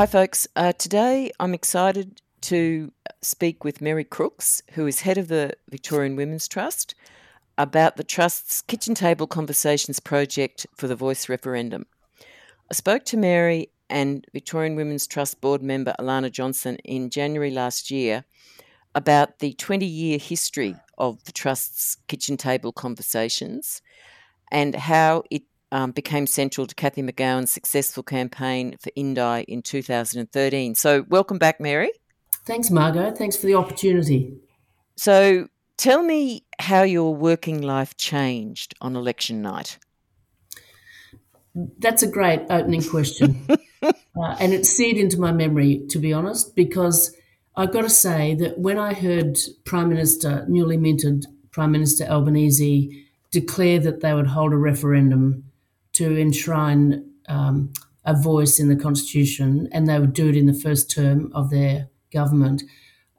Hi, folks. Uh, today I'm excited to speak with Mary Crooks, who is head of the Victorian Women's Trust, about the Trust's Kitchen Table Conversations project for the Voice referendum. I spoke to Mary and Victorian Women's Trust board member Alana Johnson in January last year about the 20 year history of the Trust's Kitchen Table Conversations and how it um, became central to Cathy McGowan's successful campaign for Indi in 2013. So, welcome back, Mary. Thanks, Margo. Thanks for the opportunity. So, tell me how your working life changed on election night. That's a great opening question. uh, and it seared into my memory, to be honest, because I've got to say that when I heard Prime Minister, newly minted Prime Minister Albanese, declare that they would hold a referendum to enshrine um, a voice in the Constitution, and they would do it in the first term of their government.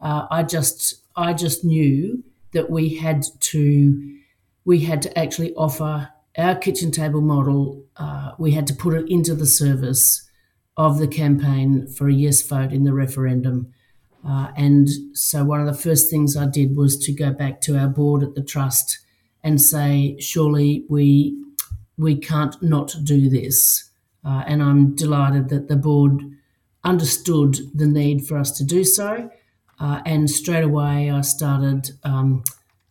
Uh, I just I just knew that we had to we had to actually offer our kitchen table model. Uh, we had to put it into the service of the campaign for a yes vote in the referendum. Uh, and so one of the first things I did was to go back to our board at the trust and say, surely we we can't not do this. Uh, and I'm delighted that the board understood the need for us to do so. Uh, and straight away, I started um,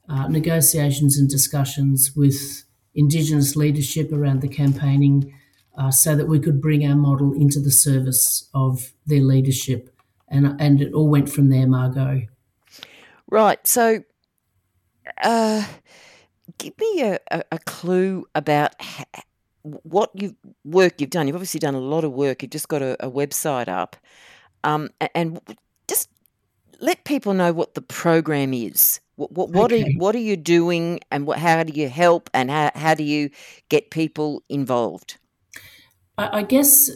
uh, negotiations and discussions with Indigenous leadership around the campaigning uh, so that we could bring our model into the service of their leadership. And, and it all went from there, Margo. Right. So, uh, give me a, a, a clue about what you work you've done. You've obviously done a lot of work. You've just got a, a website up, um, and just let people know what the program is. What what, what okay. are what are you doing, and what how do you help, and how how do you get people involved? I, I guess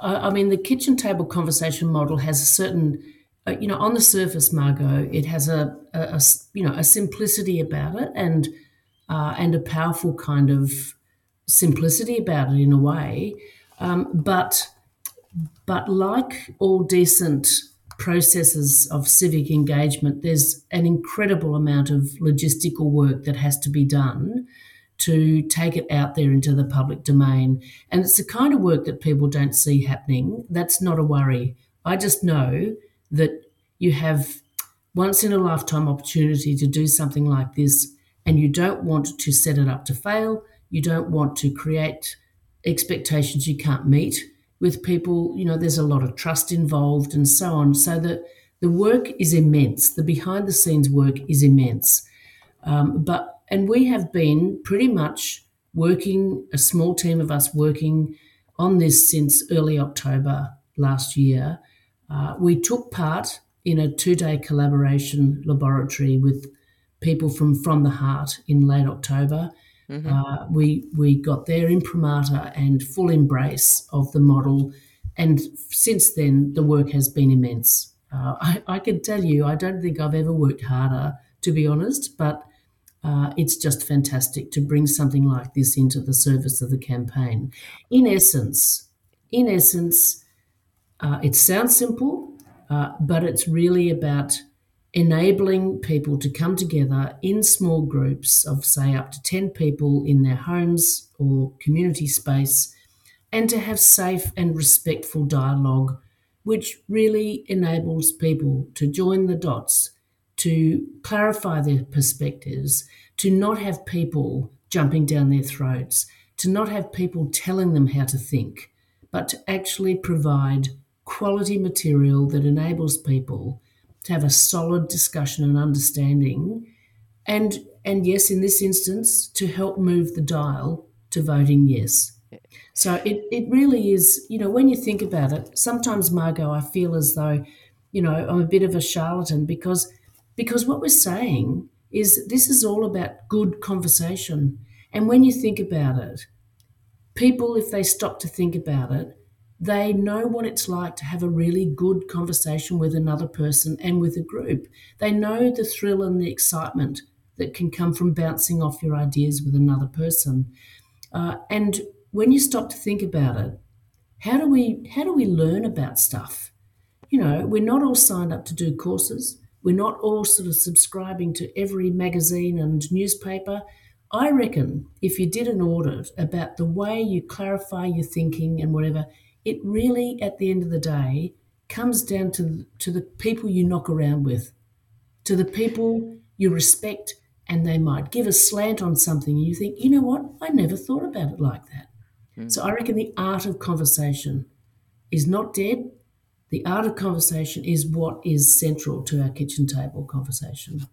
I, mean the kitchen table conversation model has a certain. Uh, you know, on the surface, Margo, it has a, a, a you know a simplicity about it, and uh, and a powerful kind of simplicity about it in a way. Um, but but like all decent processes of civic engagement, there's an incredible amount of logistical work that has to be done to take it out there into the public domain. And it's the kind of work that people don't see happening. That's not a worry. I just know that you have once in a lifetime opportunity to do something like this and you don't want to set it up to fail. You don't want to create expectations you can't meet with people. You know, there's a lot of trust involved and so on. So that the work is immense. The behind the scenes work is immense. Um, but and we have been pretty much working a small team of us working on this since early October last year. Uh, we took part in a two-day collaboration laboratory with people from From the Heart in late October. Mm-hmm. Uh, we we got their imprimatur and full embrace of the model, and since then the work has been immense. Uh, I, I, can tell you, I don't think I've ever worked harder, to be honest, but uh, it's just fantastic to bring something like this into the service of the campaign. In essence, in essence, uh, it sounds simple, uh, but it's really about enabling people to come together in small groups of, say, up to 10 people in their homes or community space, and to have safe and respectful dialogue, which really enables people to join the dots, to clarify their perspectives, to not have people jumping down their throats, to not have people telling them how to think, but to actually provide quality material that enables people to have a solid discussion and understanding, and and yes, in this instance, to help move the dial to voting yes. So it, it really is, you know, when you think about it, sometimes Margo, I feel as though, you know, I'm a bit of a charlatan because because what we're saying is this is all about good conversation. And when you think about it, people, if they stop to think about it, they know what it's like to have a really good conversation with another person and with a group. They know the thrill and the excitement that can come from bouncing off your ideas with another person. Uh, and when you stop to think about it, how do we how do we learn about stuff? You know, we're not all signed up to do courses. We're not all sort of subscribing to every magazine and newspaper. I reckon if you did an audit about the way you clarify your thinking and whatever, it really, at the end of the day, comes down to, to the people you knock around with, to the people you respect, and they might give a slant on something, and you think, you know what, I never thought about it like that. Mm. So I reckon the art of conversation is not dead. The art of conversation is what is central to our kitchen table conversation.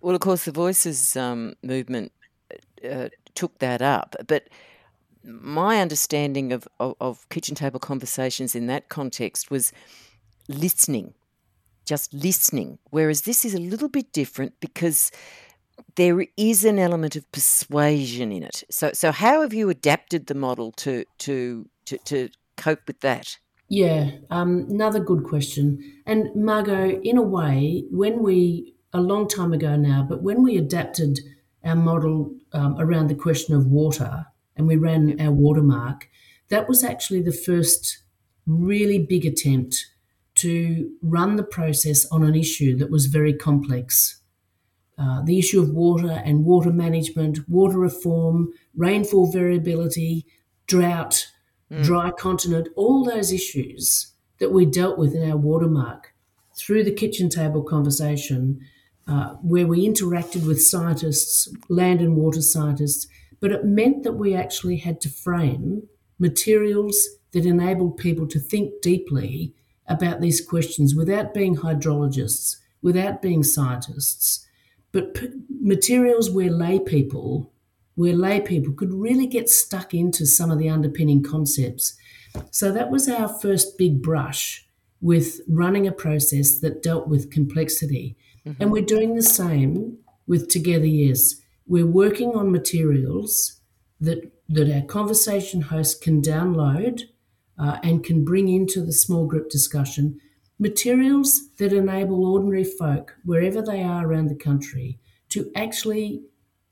Well, of course, the Voices um, movement uh, took that up, but my understanding of, of, of kitchen table conversations in that context was listening, just listening. Whereas this is a little bit different because there is an element of persuasion in it. So, so how have you adapted the model to to to, to cope with that? Yeah, um, another good question. And Margo, in a way, when we a long time ago now, but when we adapted our model um, around the question of water, and we ran our watermark, that was actually the first really big attempt to run the process on an issue that was very complex. Uh, the issue of water and water management, water reform, rainfall variability, drought, mm. dry continent, all those issues that we dealt with in our watermark through the kitchen table conversation, uh, where we interacted with scientists, land and water scientists, but it meant that we actually had to frame materials that enabled people to think deeply about these questions without being hydrologists, without being scientists, but p- materials where lay people, where lay people could really get stuck into some of the underpinning concepts. So that was our first big brush with running a process that dealt with complexity. Mm-hmm. And we're doing the same with Together Yes we're working on materials that that our conversation host can download uh, and can bring into the small group discussion materials that enable ordinary folk wherever they are around the country to actually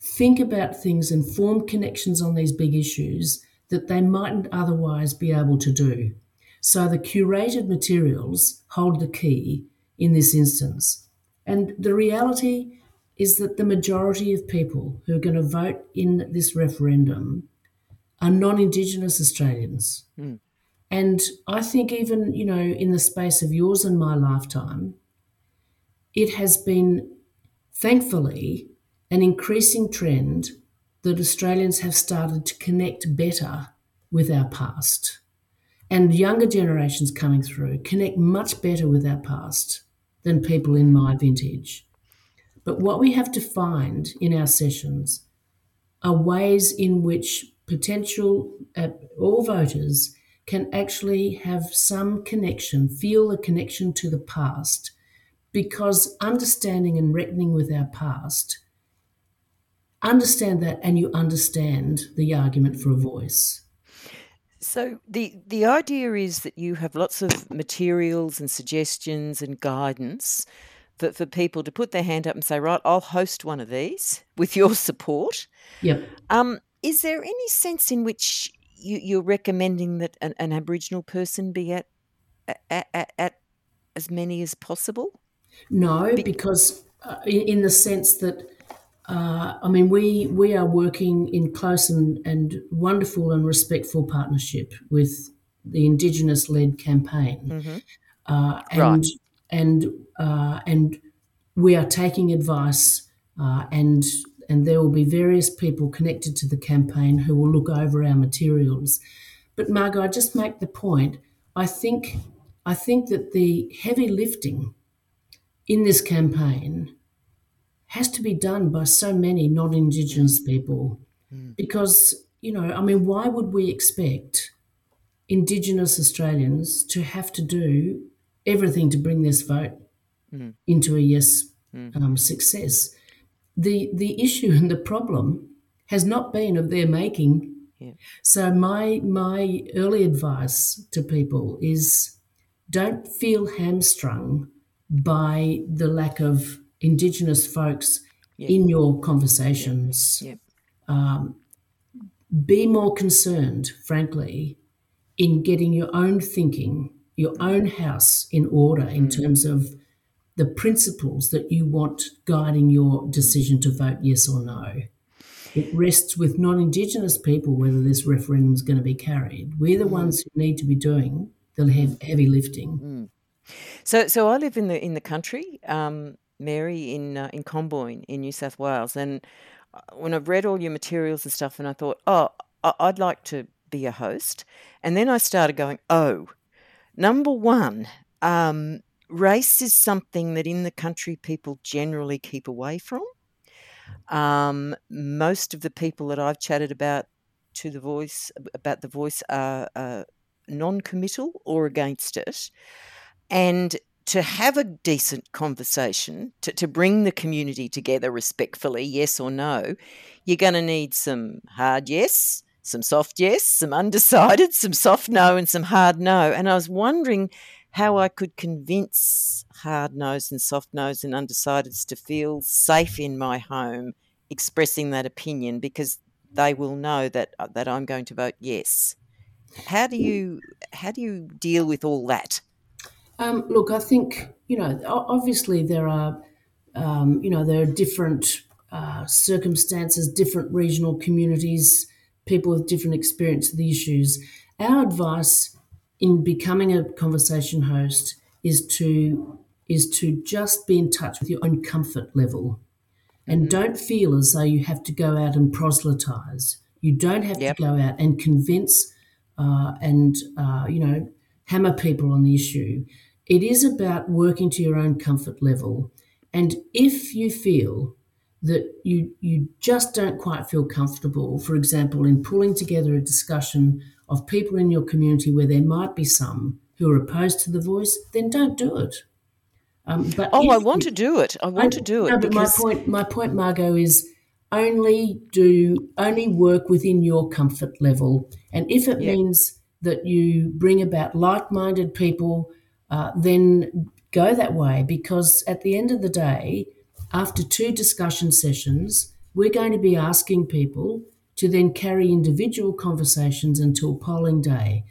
think about things and form connections on these big issues that they mightn't otherwise be able to do. So the curated materials hold the key in this instance. And the reality is that the majority of people who are going to vote in this referendum are non Indigenous Australians. Mm. And I think, even, you know, in the space of yours and my lifetime, it has been, thankfully, an increasing trend that Australians have started to connect better with our past. And younger generations coming through connect much better with our past than people in my vintage. But what we have to find in our sessions are ways in which potential uh, all voters can actually have some connection, feel a connection to the past, because understanding and reckoning with our past, understand that and you understand the argument for a voice. So the the idea is that you have lots of materials and suggestions and guidance for, for people to put their hand up and say, right, I'll host one of these with your support. Yep. Um, is there any sense in which you, you're recommending that an, an Aboriginal person be at, at, at, at as many as possible? No, be- because uh, in, in, the sense that uh, I mean, we we are working in close and, and wonderful and respectful partnership with the Indigenous led campaign, mm-hmm. uh, and right and uh, and we are taking advice uh, and and there will be various people connected to the campaign who will look over our materials. But Margo, I just make the point. I think I think that the heavy lifting in this campaign has to be done by so many non-Indigenous people, mm. because you know, I mean, why would we expect Indigenous Australians to have to do everything to bring this vote mm. into a yes mm. um, success. The the issue and the problem has not been of their making. Yeah. So my my early advice to people is don't feel hamstrung by the lack of Indigenous folks yeah. in your conversations. Yeah. Um, be more concerned, frankly, in getting your own thinking, your own house in order in terms of the principles that you want guiding your decision to vote yes or no. It rests with non Indigenous people whether this referendum is going to be carried. We're the ones who need to be doing the heavy lifting. So, so I live in the in the country, um, Mary, in uh, in Comboyne, in New South Wales, and uh, when I've read all your materials and stuff, and I thought, oh, I'd like to be a host, and then I started going, oh, number one, um, race is something that in the country people generally keep away from. Um, most of the people that I've chatted about to the voice about the voice are uh, non-committal or against it, and to have a decent conversation to, to bring the community together respectfully, yes or no, you're going to need some hard yes, some soft yes, some undecided, some soft no, and some hard no. And I was wondering how I could convince hard no's and soft no's and undecideds to feel safe in my home expressing that opinion because they will know that uh, that I'm going to vote yes. How do you how do you deal with all that? Um, look, I think you know. Obviously, there are um, you know there are different uh, circumstances, different regional communities, people with different experience of the issues. Our advice in becoming a conversation host is to is to just be in touch with your own comfort level, and don't feel as though you have to go out and proselytize. You don't have Yep. to go out and convince uh, and uh, you know hammer people on the issue. It is about working to your own comfort level, and if you feel that you you just don't quite feel comfortable, for example, in pulling together a discussion of people in your community where there might be some who are opposed to the voice, then don't do it. Um, but Oh, I want you- to do it. I want to do it no, but my point, my point, Margo, is only do only work within your comfort level, and if it Yeah. means that you bring about like-minded people, uh, then go that way. Because at the end of the day, after two discussion sessions, we're going to be asking people to then carry individual conversations until polling day.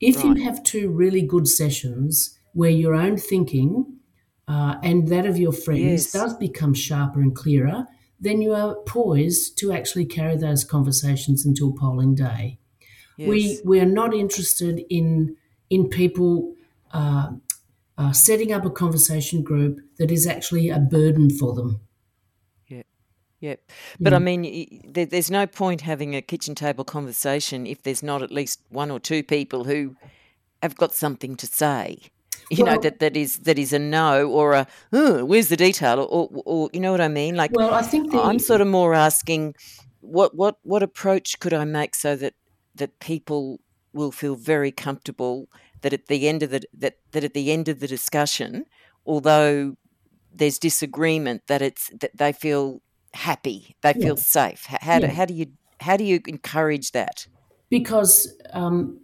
If you have two really good sessions where your own thinking uh, and that of your friends Yes. does become sharper and clearer, then you are poised to actually carry those conversations until polling day. We we are not interested in in people uh, uh, setting up a conversation group that is actually a burden for them. yeah, yeah. But I mean, y- y- there, there's no point having a kitchen table conversation if there's not at least one or two people who have got something to say. You know that that is that is a no or a "Oh, where's the detail or, or, or you know what I mean. Like Well, I think the I'm sort of more asking what what what approach could I make so that that people will feel very comfortable that at the end of the that, that at the end of the discussion, although there's disagreement, that it's that they feel happy, they Yeah. feel safe. How do, how do you how do you encourage that? because um,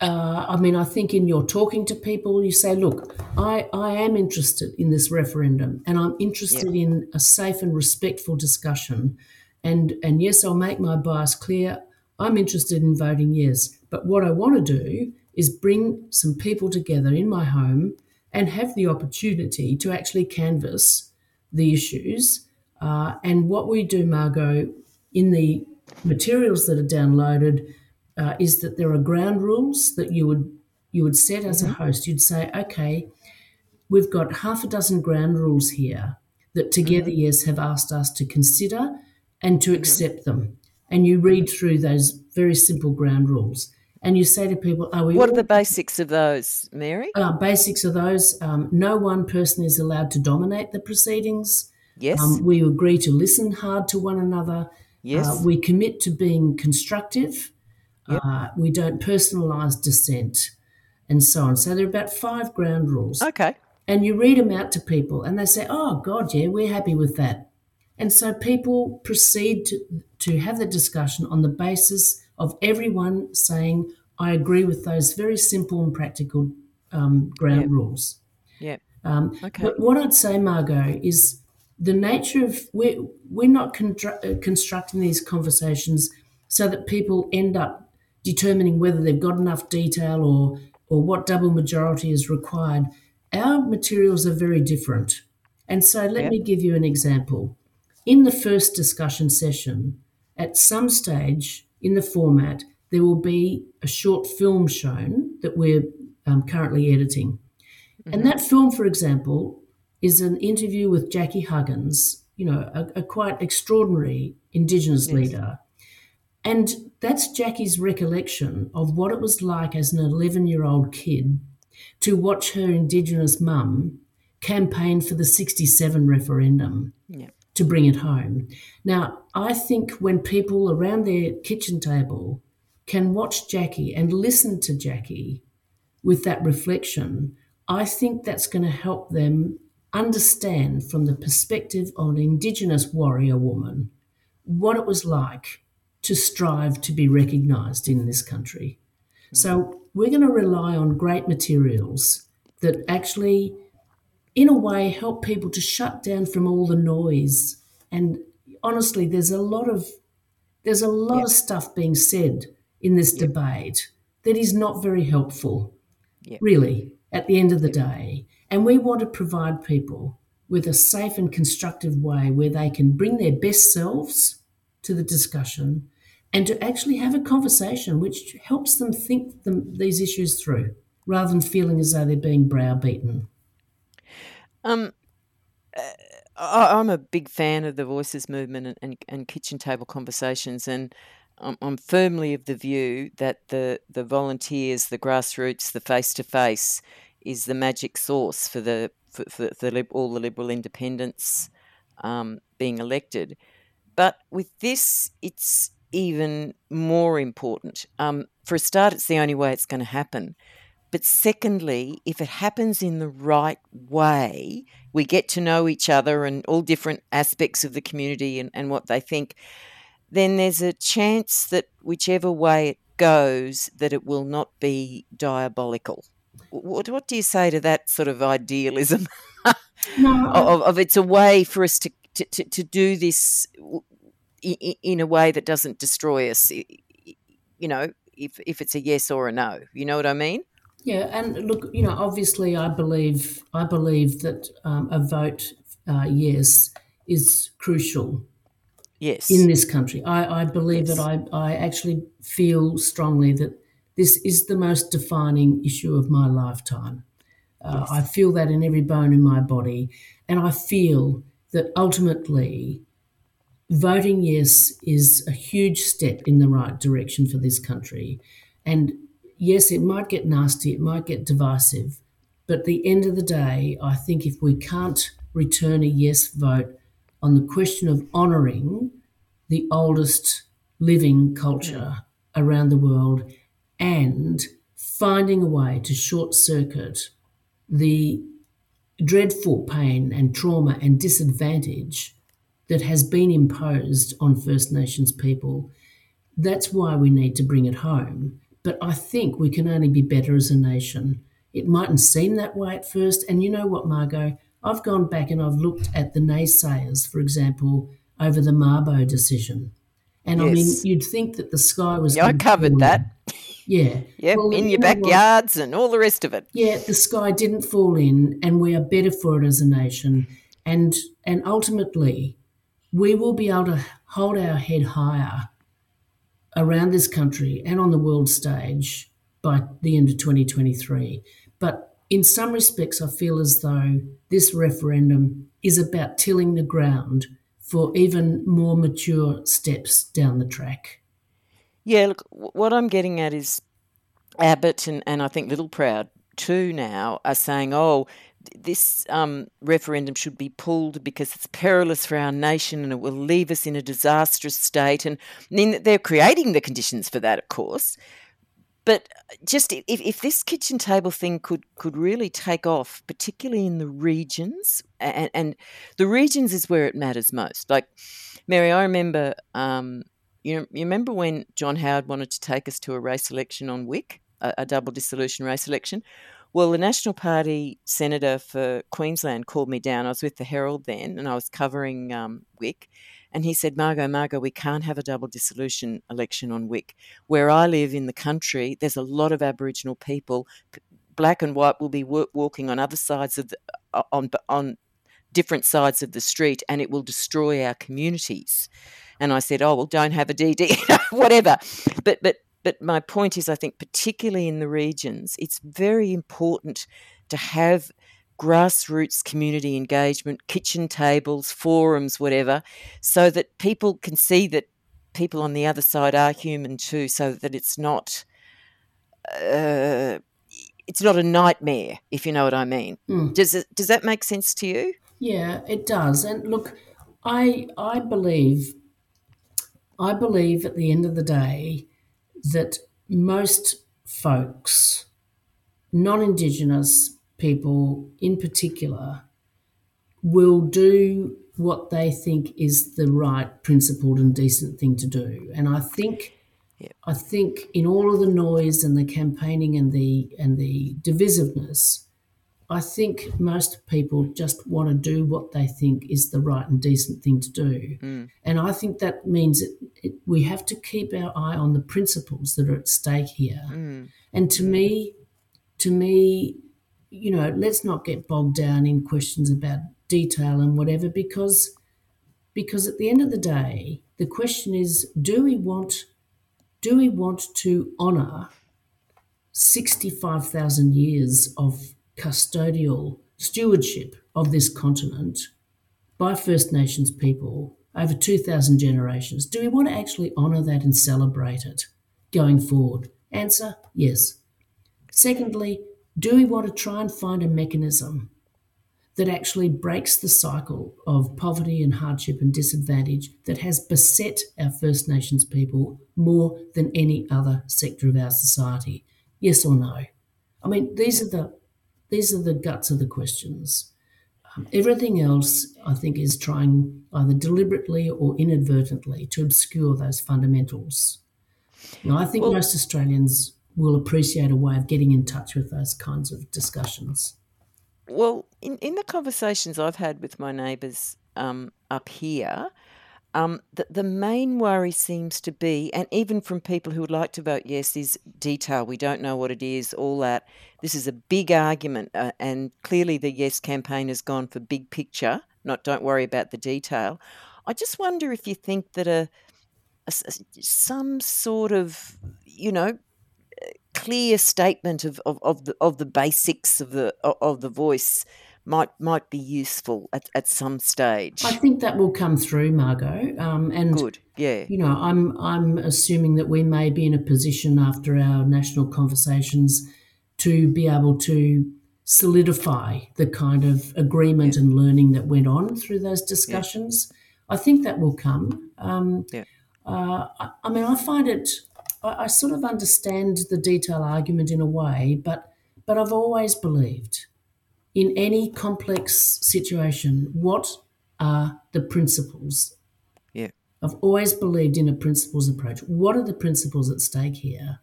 uh, I mean, I think in your talking to people, you say, look, I, I am interested in this referendum and I'm interested in a safe and respectful discussion. And, and yes, I'll make my bias clear. I'm interested in voting yes. But what I want to do is bring some people together in my home and have the opportunity to actually canvass the issues. Uh, and what we do, Margo, in the materials that are downloaded, uh, is that there are ground rules that you would you would set as a host. You'd say, okay, we've got half a dozen ground rules here that Together Yes have asked us to consider and to accept them. And you read through those very simple ground rules, and you say to people, "Are we What are the basics of those, Mary? uh, basics of those. Um, no one person is allowed to dominate the proceedings. Yes, Um, we agree to listen hard to one another. yes, Uh, we commit to being constructive. Yep. Uh, we don't personalise dissent and so on. So there are about five ground rules. okay, And you read them out to people and they say, oh, God, yeah, we're happy with that. And so people proceed to, to have the discussion on the basis of everyone saying, I agree with those very simple and practical um, ground Yep. rules. yeah, Um, okay, But what I'd say, Margo, is the nature of we're, we're not constru- uh, constructing these conversations so that people end up determining whether they've got enough detail or or what double majority is required. Our materials are very different. And so let Yep. me give you an example. In the first discussion session, at some stage in the format, there will be a short film shown that we're um, currently editing. And Mhm. that film, for example, is an interview with Jackie Huggins, you know, a, a quite extraordinary Indigenous Yes. leader. And that's Jackie's recollection of what it was like as an 11 year old kid to watch her Indigenous mum campaign for the 67 referendum Yeah. To bring it home. Now, I think when people around their kitchen table can watch Jackie and listen to Jackie with that reflection, I think that's going to help them understand from the perspective of an Indigenous warrior woman what it was like to strive to be recognised in this country. So we're going to rely on great materials that actually, in a way, help people to shut down from all the noise. And honestly, there's a lot of there's a lot Yep. of stuff being said in this Yep. debate that is not very helpful, Yep. really, at the end of the day. And we want to provide people with a safe and constructive way where they can bring their best selves to the discussion and to actually have a conversation which helps them think them, these issues through rather than feeling as though they're being browbeaten. Um, uh, I, I'm a big fan of the Voices movement and, and, and kitchen table conversations, and I'm, firmly of the view that the, the volunteers, the grassroots, the face to face is the magic source for the for, for, for lib- all the Liberal independents um, being elected. But with this, it's even more important. Um, for a start, it's the only way it's going to happen. But secondly, if it happens in the right way, we get to know each other and all different aspects of the community and, and what they think, then there's a chance that whichever way it goes, that it will not be diabolical. What, what do you say to that sort of idealism No, of, of it's a way for us to, to, to, to do this i- i- in a way that doesn't destroy us, you know, if, if it's a yes or a no. You know what I mean? Yeah, and look, you know, obviously, I believe I believe that um, a vote uh, yes is crucial Yes. in this country. I, I believe that I, I actually feel strongly that this is the most defining issue of my lifetime. Uh, I feel that in every bone in my body, and I feel that ultimately voting yes is a huge step in the right direction for this country. And yes, it might get nasty, it might get divisive, but at the end of the day, I think if we can't return a yes vote on the question of honouring the oldest living culture around the world and finding a way to short circuit the dreadful pain and trauma and disadvantage that has been imposed on First Nations people. That's why we need to bring it home. But I think we can only be better as a nation. It mightn't seem that way at first. And you know what, Margo? I've gone back and I've looked at the naysayers, for example, over the Mabo decision. And I mean, you'd think that the sky was Yeah, I covered that. in. Yeah. Well, in your backyards and all the rest of it. Yeah, the sky didn't fall in, and we are better for it as a nation. And and ultimately, we will be able to hold our head higher around this country and on the world stage by the end of 2023. But in some respects, I feel as though this referendum is about tilling the ground for even more mature steps down the track. Yeah, look, what I'm getting at is Abbott and, and I think Littleproud too now are saying, oh, this um, referendum should be pulled because it's perilous for our nation and it will leave us in a disastrous state. And I mean, they're creating the conditions for that, of course. But just if, if this kitchen table thing could, could really take off, particularly in the regions, and, and the regions is where it matters most. Like, Mary, I remember, um, you, you remember when John Howard wanted to take us to a race election on Wik, a, a double dissolution race election? Well, the National Party senator for Queensland called me down. I was with the Herald then, and I was covering um, Wik. And he said, Margo, Margo, we can't have a double dissolution election on Wik. Where I live in the country, there's a lot of Aboriginal people. Black and white will be walking on other sides of the, on on different sides of the street, and it will destroy our communities. And I said, oh well, don't have a DD, whatever. But but but my point is, I think particularly in the regions, it's very important to have grassroots community engagement, kitchen tables, forums, whatever, so that people can see that people on the other side are human too, so that it's not. Uh, it's not a nightmare, if you know what I mean. Mm. Does it, does that make sense to you? Yeah, it does. And look, I I believe I believe at the end of the day that most folks, non-indigenous people in particular will do what they think is the right principled and decent thing to do. And i think i think in all of the noise and the campaigning and the and the divisiveness i think most people just want to do what they think is the right and decent thing to do mm. and i think that means it, it, we have to keep our eye on the principles that are at stake here mm. and to me to me you know, let's not get bogged down in questions about detail and whatever because because at the end of the day, the question is do we want do we want to honor 65,000 years of custodial stewardship of this continent by First Nations people over 2,000 generations? Do we want to actually honor that and celebrate it going forward? Answer yes. Secondly, do we want to try and find a mechanism that actually breaks the cycle of poverty and hardship and disadvantage that has beset our First Nations people more than any other sector of our society? Yes or no? I mean, these are the these are the guts of the questions. Um, everything else, I think, is trying either deliberately or inadvertently to obscure those fundamentals. Now, I think well, most Australians will appreciate a way of getting in touch with those kinds of discussions. Well, in, in the conversations I've had with my neighbours um, up here, um, the, the main worry seems to be, and even from people who would like to vote yes, is detail. We don't know what it is, all that. This is a big argument, uh, and clearly the yes campaign has gone for big picture, not don't worry about the detail. I just wonder if you think that a, a some sort of, you know, clear statement of, of, of the of the basics of the of the voice might might be useful at, at some stage. I think that will come through, Margo. Um, and good, yeah. You know, I'm I'm assuming that we may be in a position after our national conversations to be able to solidify the kind of agreement yeah. and learning that went on through those discussions. Yeah. I think that will come. Um, yeah. Uh, I, I mean, I find it I, I sort of understand the detail argument in a way, but but I've always believed in any complex situation, what are the principles? Yeah. I've always believed in a principles approach. What are the principles at stake here?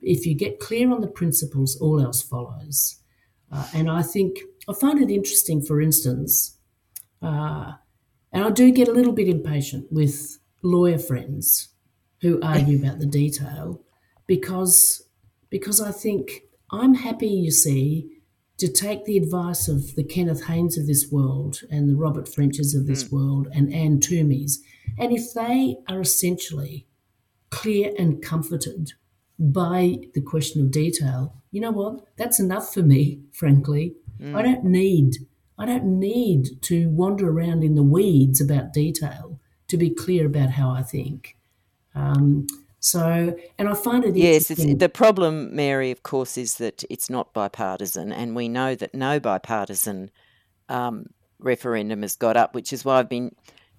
If you get clear on the principles, all else follows. Uh, and I think I find it interesting, for instance, uh, and I do get a little bit impatient with lawyer friends who argue about the detail because because I think I'm happy, you see, to take the advice of the Kenneth Haynes of this world and the Robert Frenches of this mm. world and Anne Twomeys. And if they are essentially clear and comforted by the question of detail, you know what? That's enough for me, frankly. Mm. I don't need I don't need to wander around in the weeds about detail to be clear about how I think. Um, so, and I find it yes. the problem, Mary, of course, is that it's not bipartisan, and we know that no bipartisan um, referendum has got up, which is why I've been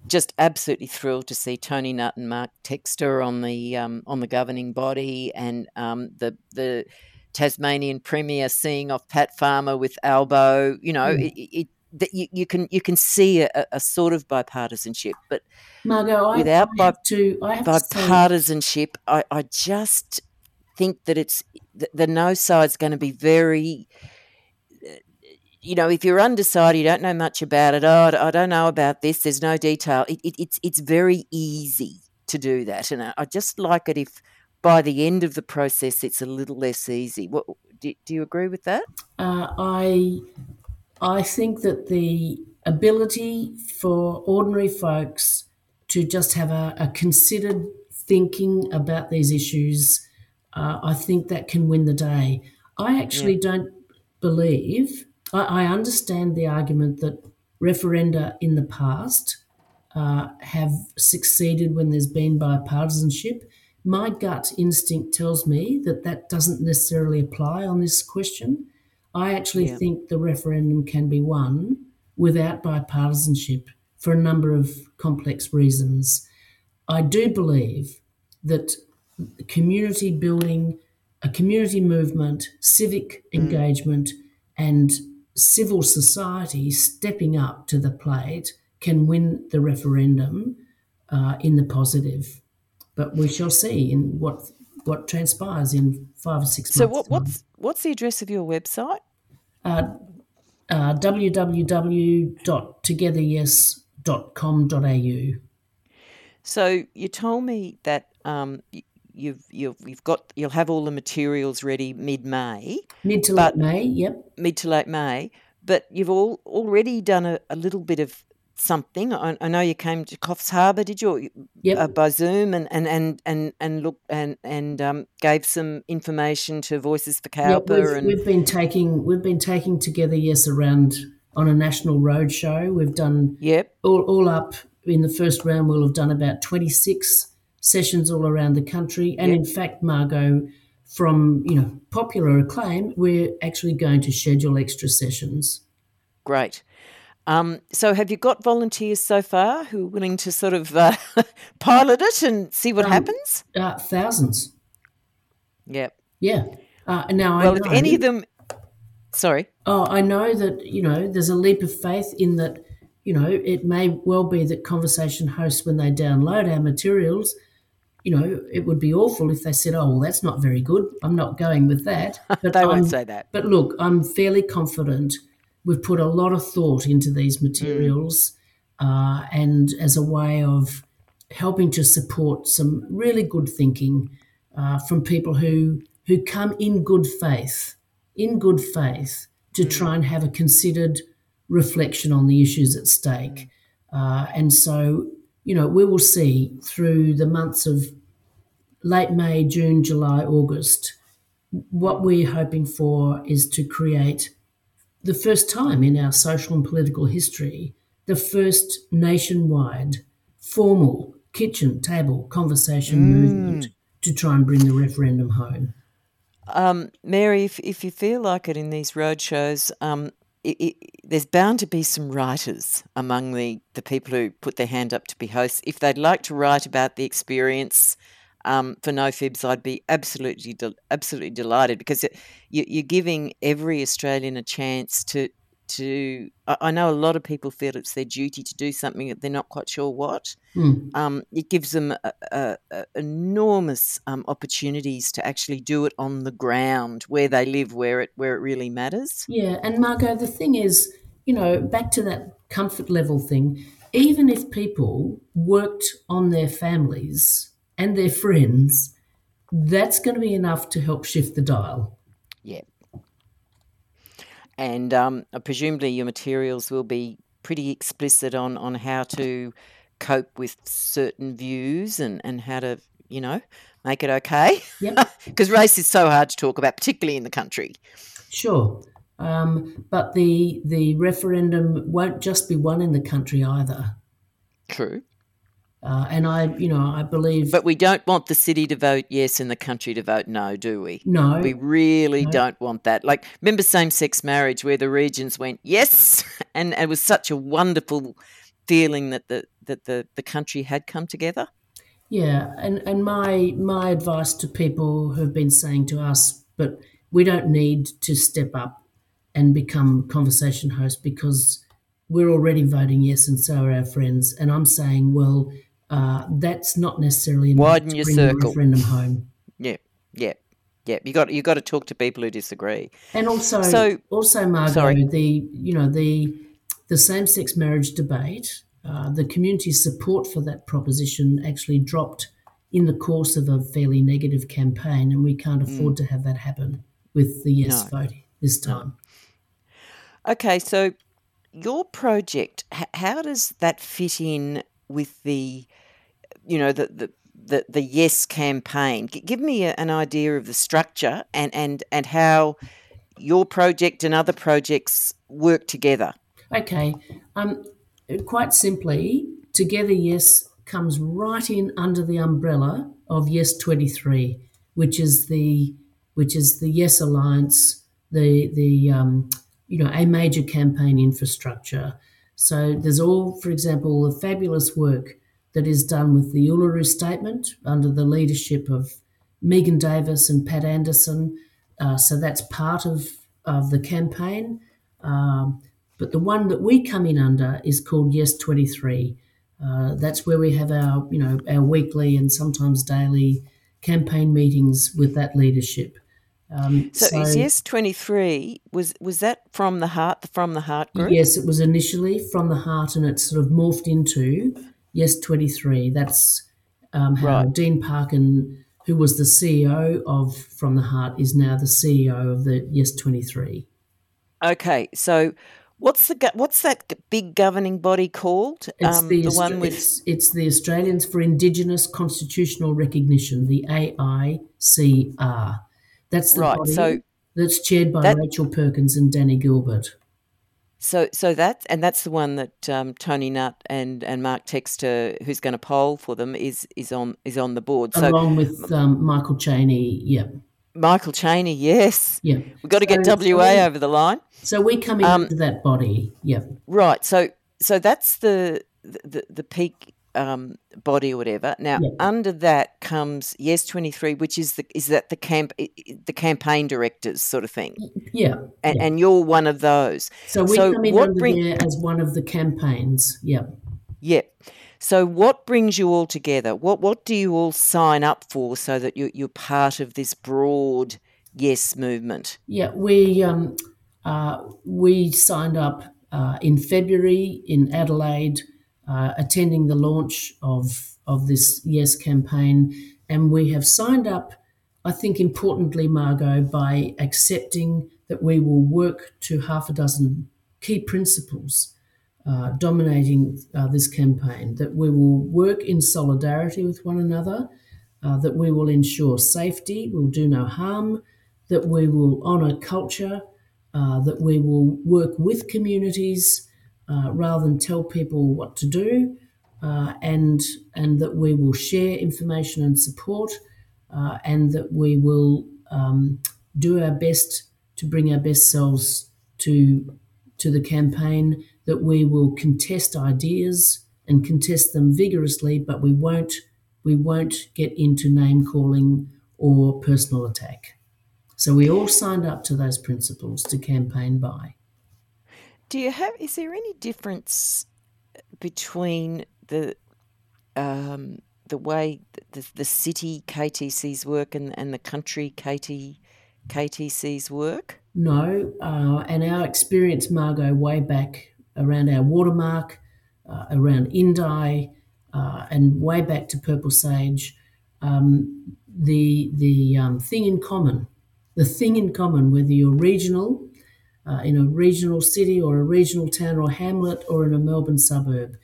just absolutely thrilled to see Tony Nutt and Mark Textor on the um, on the governing body, and um, the the Tasmanian Premier seeing off Pat Farmer with Albo. You know, mm. it, it, that you, you can you can see a, a sort of bipartisanship, but Margo, without bi- to, I bipartisanship, I, I just think that it's the, the no side's going to be very you know, if you're undecided, you don't know much about it. Oh, I don't know about this. There's no detail. It, it, it's it's very easy to do that, and I, I just like it if by the end of the process it's a little less easy. What do, do you agree with that? Uh, I I think that the ability for ordinary folks to just have a, a considered thinking about these issues, uh, I think that can win the day. I actually yeah. don't believe, I, I, understand the argument that referenda in the past uh, have succeeded when there's been bipartisanship. My gut instinct tells me that that doesn't necessarily apply on this question. I actually yeah. think the referendum can be won without bipartisanship for a number of complex reasons. I do believe that community building, a community movement, civic mm. engagement, and civil society stepping up to the plate can win the referendum uh, in the positive. But we shall see in what what transpires in five or six so months. So, what, what's what's the address of your website? Uh, uh, www.togetheryes.com.au. So you told me that um, you've you've you've got you'll have all the materials ready mid May. Mid to late May, yep. Mid to late May, but you've all already done a, a little bit of something. I, I, know you came to Coffs Harbour, did you? Yep. Uh, by Zoom and and and and and look and and um, gave some information to Voices for Cowper. Yep, we've, and we've been taking we've been taking together yes around on a national road show. We've done yep all all up in the first round. We'll have done about twenty six sessions all around the country, and yep. in fact, Margo. From you know popular acclaim, we're actually going to schedule extra sessions. Great. Um, so, have you got volunteers so far who are willing to sort of uh, pilot it and see what um, happens? Uh, thousands. Yep. Yeah. Uh, now, well, if any of them, sorry. Oh, I know that you know there's a leap of faith in that. You know, it may well be that conversation hosts, when they download our materials, you know, it would be awful if they said, "Oh, well, that's not very good. I'm not going with that." But they won't say that. But look, I'm fairly confident we've put a lot of thought into these materials mm. uh, and as a way of helping to support some really good thinking uh, from people who who come in good faith in good faith to mm. try and have a considered reflection on the issues at stake uh, and so you know we will see through the months of late may june july august what we're hoping for is to create the first time in our social and political history, the first nationwide formal kitchen table conversation mm. movement to try and bring the referendum home. Um, Mary, if, if you feel like it in these roadshows, um, it, it, there's bound to be some writers among the, the people who put their hand up to be hosts. If they'd like to write about the experience, um, for no fibs, I'd be absolutely de- absolutely delighted because it, you, are giving every Australian a chance to to. I know a lot of people feel it's their duty to do something that they're not quite sure what. Mm. Um, it gives them a, a, a enormous um, opportunities to actually do it on the ground where they live, where it where it really matters. Yeah, and Margo, the thing is, you know, back to that comfort level thing. Even if people worked on their families and their friends, that's going to be enough to help shift the dial. Yeah. And um, presumably your materials will be pretty explicit on, on how to cope with certain views and, and how to, you know, make it okay. Because race is so hard to talk about, particularly in the country. Sure. Um, but the the referendum won't just be won in the country either. True. Uh, and I, you know, I believe. But we don't want the city to vote yes and the country to vote no, do we? No. We really no. don't want that. Like, remember same sex marriage where the regions went yes? And it was such a wonderful feeling that the, that the, the country had come together? Yeah. And, and my, my advice to people who've been saying to us, but we don't need to step up and become conversation hosts because we're already voting yes and so are our friends. And I'm saying, well, uh, that's not necessarily widen your circle. referendum home. Yeah, yeah. yeah. You got you got to talk to people who disagree. And also, So- also Margo, Sorry. the you know the the same sex marriage debate, uh, the community support for that proposition actually dropped in the course of a fairly negative campaign, and we can't afford to have that happen with the yes Mm. No. vote this time. Okay, so your project, how does that fit in with the, you know, the the the, the yes campaign? Give me a, an idea of the structure and and and how your project and other projects work together. Okay. Um, quite simply, Together Yes comes right in under the umbrella of Yes 23, which is the which is the Yes Alliance, the the um, you know a major campaign infrastructure. So there's all, for example, the fabulous work that is done with the Uluru Statement under the leadership of Megan Davis and Pat Anderson. Uh, so that's part of, of the campaign. Um, but the one that we come in under is called Yes 23. Uh, that's where we have our, you know, our weekly and sometimes daily campaign meetings with that leadership. Um, So, is yes twenty three was was that from the heart from the heart group? Yes, it was initially from the heart, and it sort of morphed into Yes 23. That's um, how Right. Dean Parkin, who was the CEO of From the Heart, is now the CEO of the Yes 23. Okay, so what's the what's that big governing body called? It's Um, the, the Austra- one with it's, it's the Australians for Indigenous Constitutional Recognition, the AICR. That's the Right, body so that's chaired by that- Rachel Perkins and Danny Gilbert. So, so that and that's the one that um, Tony Nutt and, and Mark Textor, who's going to poll for them, is is on is on the board. So along with um, Michael Chaney. Yeah, Michael Chaney, yes, yeah. we've got to get WA so over the line, So we come Um, into that body. Yeah, right? So, so that's the the, the peak um, body or whatever. Now, Yeah. under that comes Yes Twenty Three, which is the is that the camp the campaign directors sort of thing, yeah. and, yeah. and you're one of those. So we so come in what under bring- there as one of the campaigns. Yeah. Yeah. So what brings you all together? What what do you all sign up for so that you you're part of this broad yes movement? Yeah, we um, uh, we signed up uh, in February in Adelaide, uh, attending the launch of of this Yes campaign, and we have signed up. I think importantly, Margo, by accepting that we will work to half a dozen key principles uh, dominating uh, this campaign. That we will work in solidarity with one another. Uh, that we will ensure safety, we'll do no harm, that we will honour culture, uh, that we will work with communities uh, rather than tell people what to do, uh, and and that we will share information and support, uh, and that we will um, do our best to bring our best selves to to the campaign. That we will contest ideas and contest them vigorously, but we won't we won't get into name calling or personal attack. So we all signed up to those principles to campaign by. Do you have is there any difference between the um, the way the, the city KTCs work and, and the country KT KTCs work? No, uh, and our experience, Margo, way back around our watermark, uh, around Indi, uh, and way back to Purple Sage, um, the the um, thing in common, the thing in common, whether you're regional, uh, in a regional city or a regional town or hamlet or in a Melbourne suburb,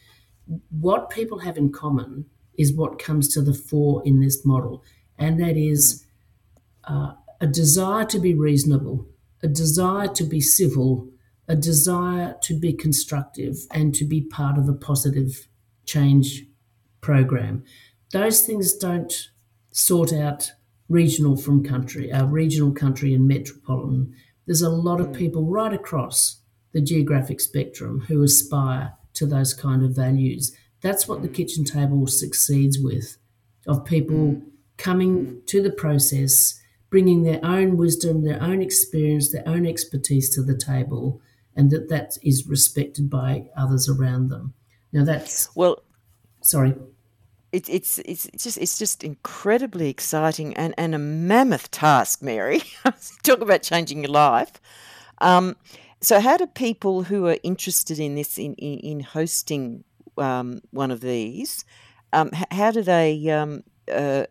what people have in common is what comes to the fore in this model, and that is uh, a desire to be reasonable, a desire to be civil, a desire to be constructive, and to be part of a positive change program. Those things don't sort out regional from country, our regional country and metropolitan. There's a lot of hmm. people right across the geographic spectrum who aspire to those kind of values. That's what the hmm. kitchen table succeeds with, of people hmm. coming to the process, bringing their own wisdom, their own experience, their own expertise to the table, and that that is respected by others around them. Now that's Well, sorry. It, it's it's just it's just incredibly exciting and, and a mammoth task, Mary. Talk about changing your life. Um, so, how do people who are interested in this in in, in hosting um, one of these, um, how do they um, uh,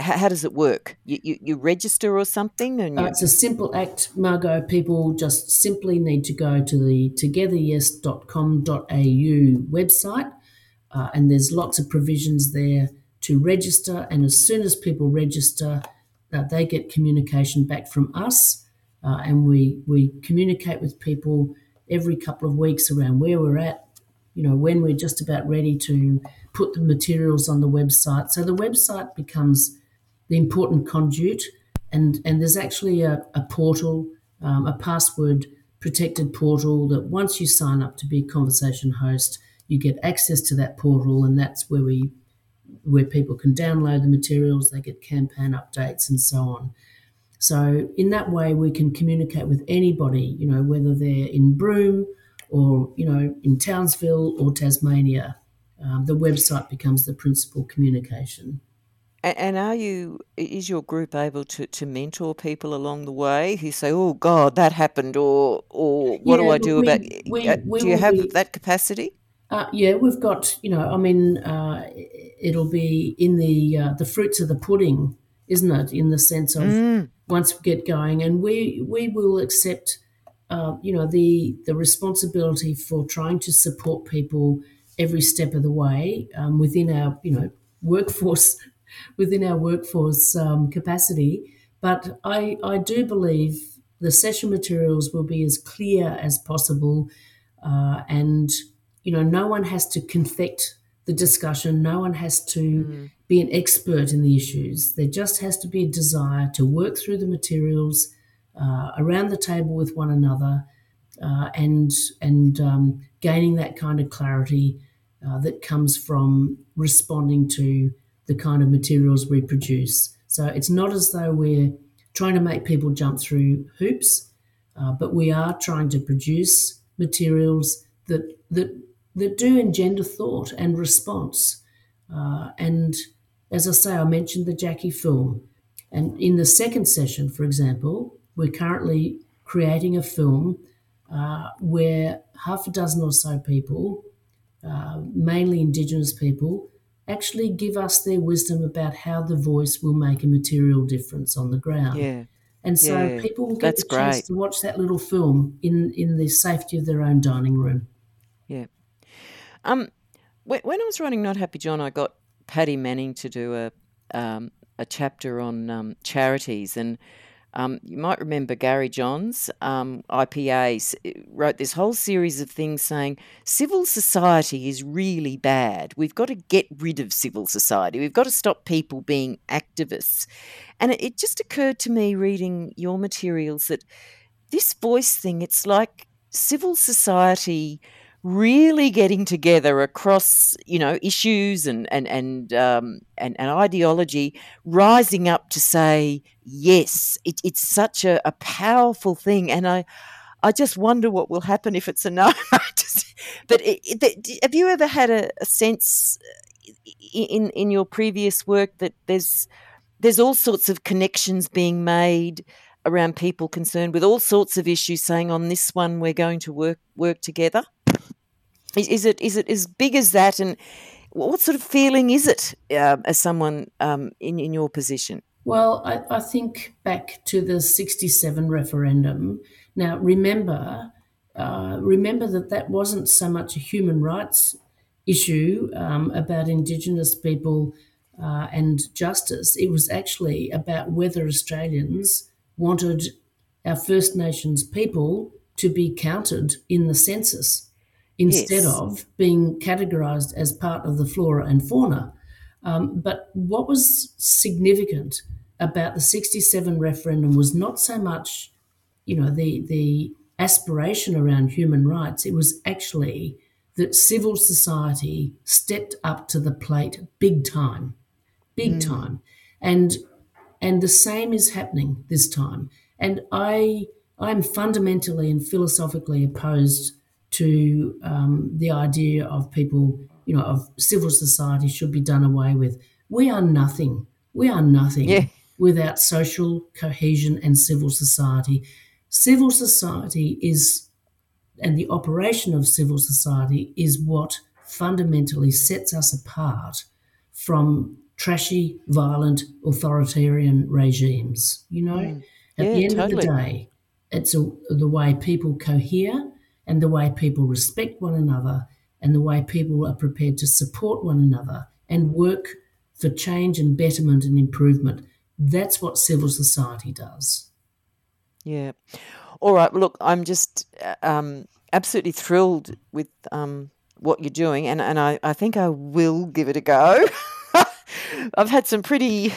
how, does it work? You, you, you register or something? And uh, it's a simple act, Margo. People just simply need to go to the togetheryes.com.au website, uh, and there's lots of provisions there to register. And as soon as people register, uh, they get communication back from us, uh, and we we communicate with people every couple of weeks around where we're at. You know, when we're just about ready to put the materials on the website. So the website becomes the important conduit, and and there's actually a, a portal, um, a password protected portal that once you sign up to be a conversation host, you get access to that portal, and that's where we where people can download the materials, they get campaign updates, and so on. So in that way, we can communicate with anybody, you know, whether they're in Broome or you know in Townsville or Tasmania. Um, the website becomes the principal communication. And are you, is your group able to, to mentor people along the way who say, oh God, that happened, or, or what yeah, do I do we, about we, uh, we Do you have be, that capacity? Uh, yeah, we've got, you know, I mean, uh, it'll be in the uh, the fruits of the pudding, isn't it? In the sense of mm. once we get going, and we we will accept, uh, you know, the the responsibility for trying to support people every step of the way um, within our, you know, workforce within our workforce um, capacity. But I, I do believe the session materials will be as clear as possible, uh, and you know, no one has to confect the discussion. No one has to mm. be an expert in the issues. There just has to be a desire to work through the materials uh, around the table with one another, uh, and and um, gaining that kind of clarity uh, that comes from responding to the kind of materials we produce. So it's not as though we're trying to make people jump through hoops, uh, but we are trying to produce materials that that that do engender thought and response. Uh, and as I say, I mentioned the Jackie film, and in the second session, for example, we're currently creating a film uh, where half a dozen or so people, uh, mainly Indigenous people, actually give us their wisdom about how the voice will make a material difference on the ground. Yeah. And so yeah. people will get That's the chance great. to watch that little film in, in the safety of their own dining room. Yeah. Um, when, I was writing Not Happy John, I got Paddy Manning to do a um, a chapter on um, charities, and um, you might remember Gary Johns, um, IPA, wrote this whole series of things saying civil society is really bad. We've got to get rid of civil society. We've got to stop people being activists. And it, it just occurred to me reading your materials that this voice thing, it's like civil society really getting together across you know issues and and and um, and, and ideology, rising up to say yes. It, it's such a, a powerful thing, and I. I just wonder what will happen if it's a no. but it, it, have you ever had a, a sense in in your previous work that there's there's all sorts of connections being made around people concerned with all sorts of issues saying on this one we're going to work work together is, is it is it as big as that? And what sort of feeling is it uh, as someone um, in in your position? Well, I, I, think back to the '67 referendum. Now, remember, uh, remember that that wasn't so much a human rights issue um, about Indigenous people uh, and justice. It was actually about whether Australians wanted our First Nations people to be counted in the census instead yes. of being categorized as part of the flora and fauna. Um, but what was significant about the 67 referendum was not so much, you know, the, the aspiration around human rights, it was actually that civil society stepped up to the plate big time, big mm. time. And and the same is happening this time. And I I'm fundamentally and philosophically opposed to um, the idea of people you know, of civil society should be done away with. We are nothing. We are nothing Yeah. without social cohesion and civil society. Civil society is, and the operation of civil society is what fundamentally sets us apart from trashy, violent, authoritarian regimes. You know, Mm. at Yeah, the end totally. of the day, it's a, the way people cohere and the way people respect one another and the way people are prepared to support one another and work for change and betterment and improvement. That's what civil society does. Yeah. All right. Well, look, I'm just uh, um, absolutely thrilled with um, what you're doing, and, and I, I think I will give it a go. I've had some pretty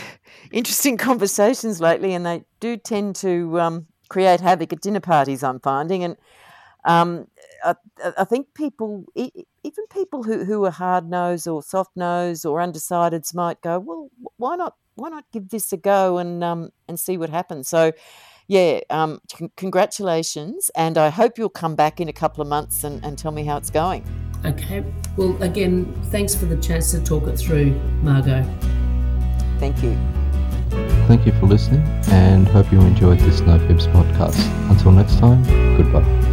interesting conversations lately, and they do tend to um, create havoc at dinner parties, I'm finding. And um, I, I I think people, even people who, who are hard nosed or soft nosed or undecideds, might go, well, why not? Why not give this a go and um, and see what happens? So, yeah, um, con- congratulations, and I hope you'll come back in a couple of months and, and tell me how it's going. Okay. Well, again, thanks for the chance to talk it through, Margo. Thank you. Thank you for listening and hope you enjoyed this No Fibs podcast. Until next time, goodbye.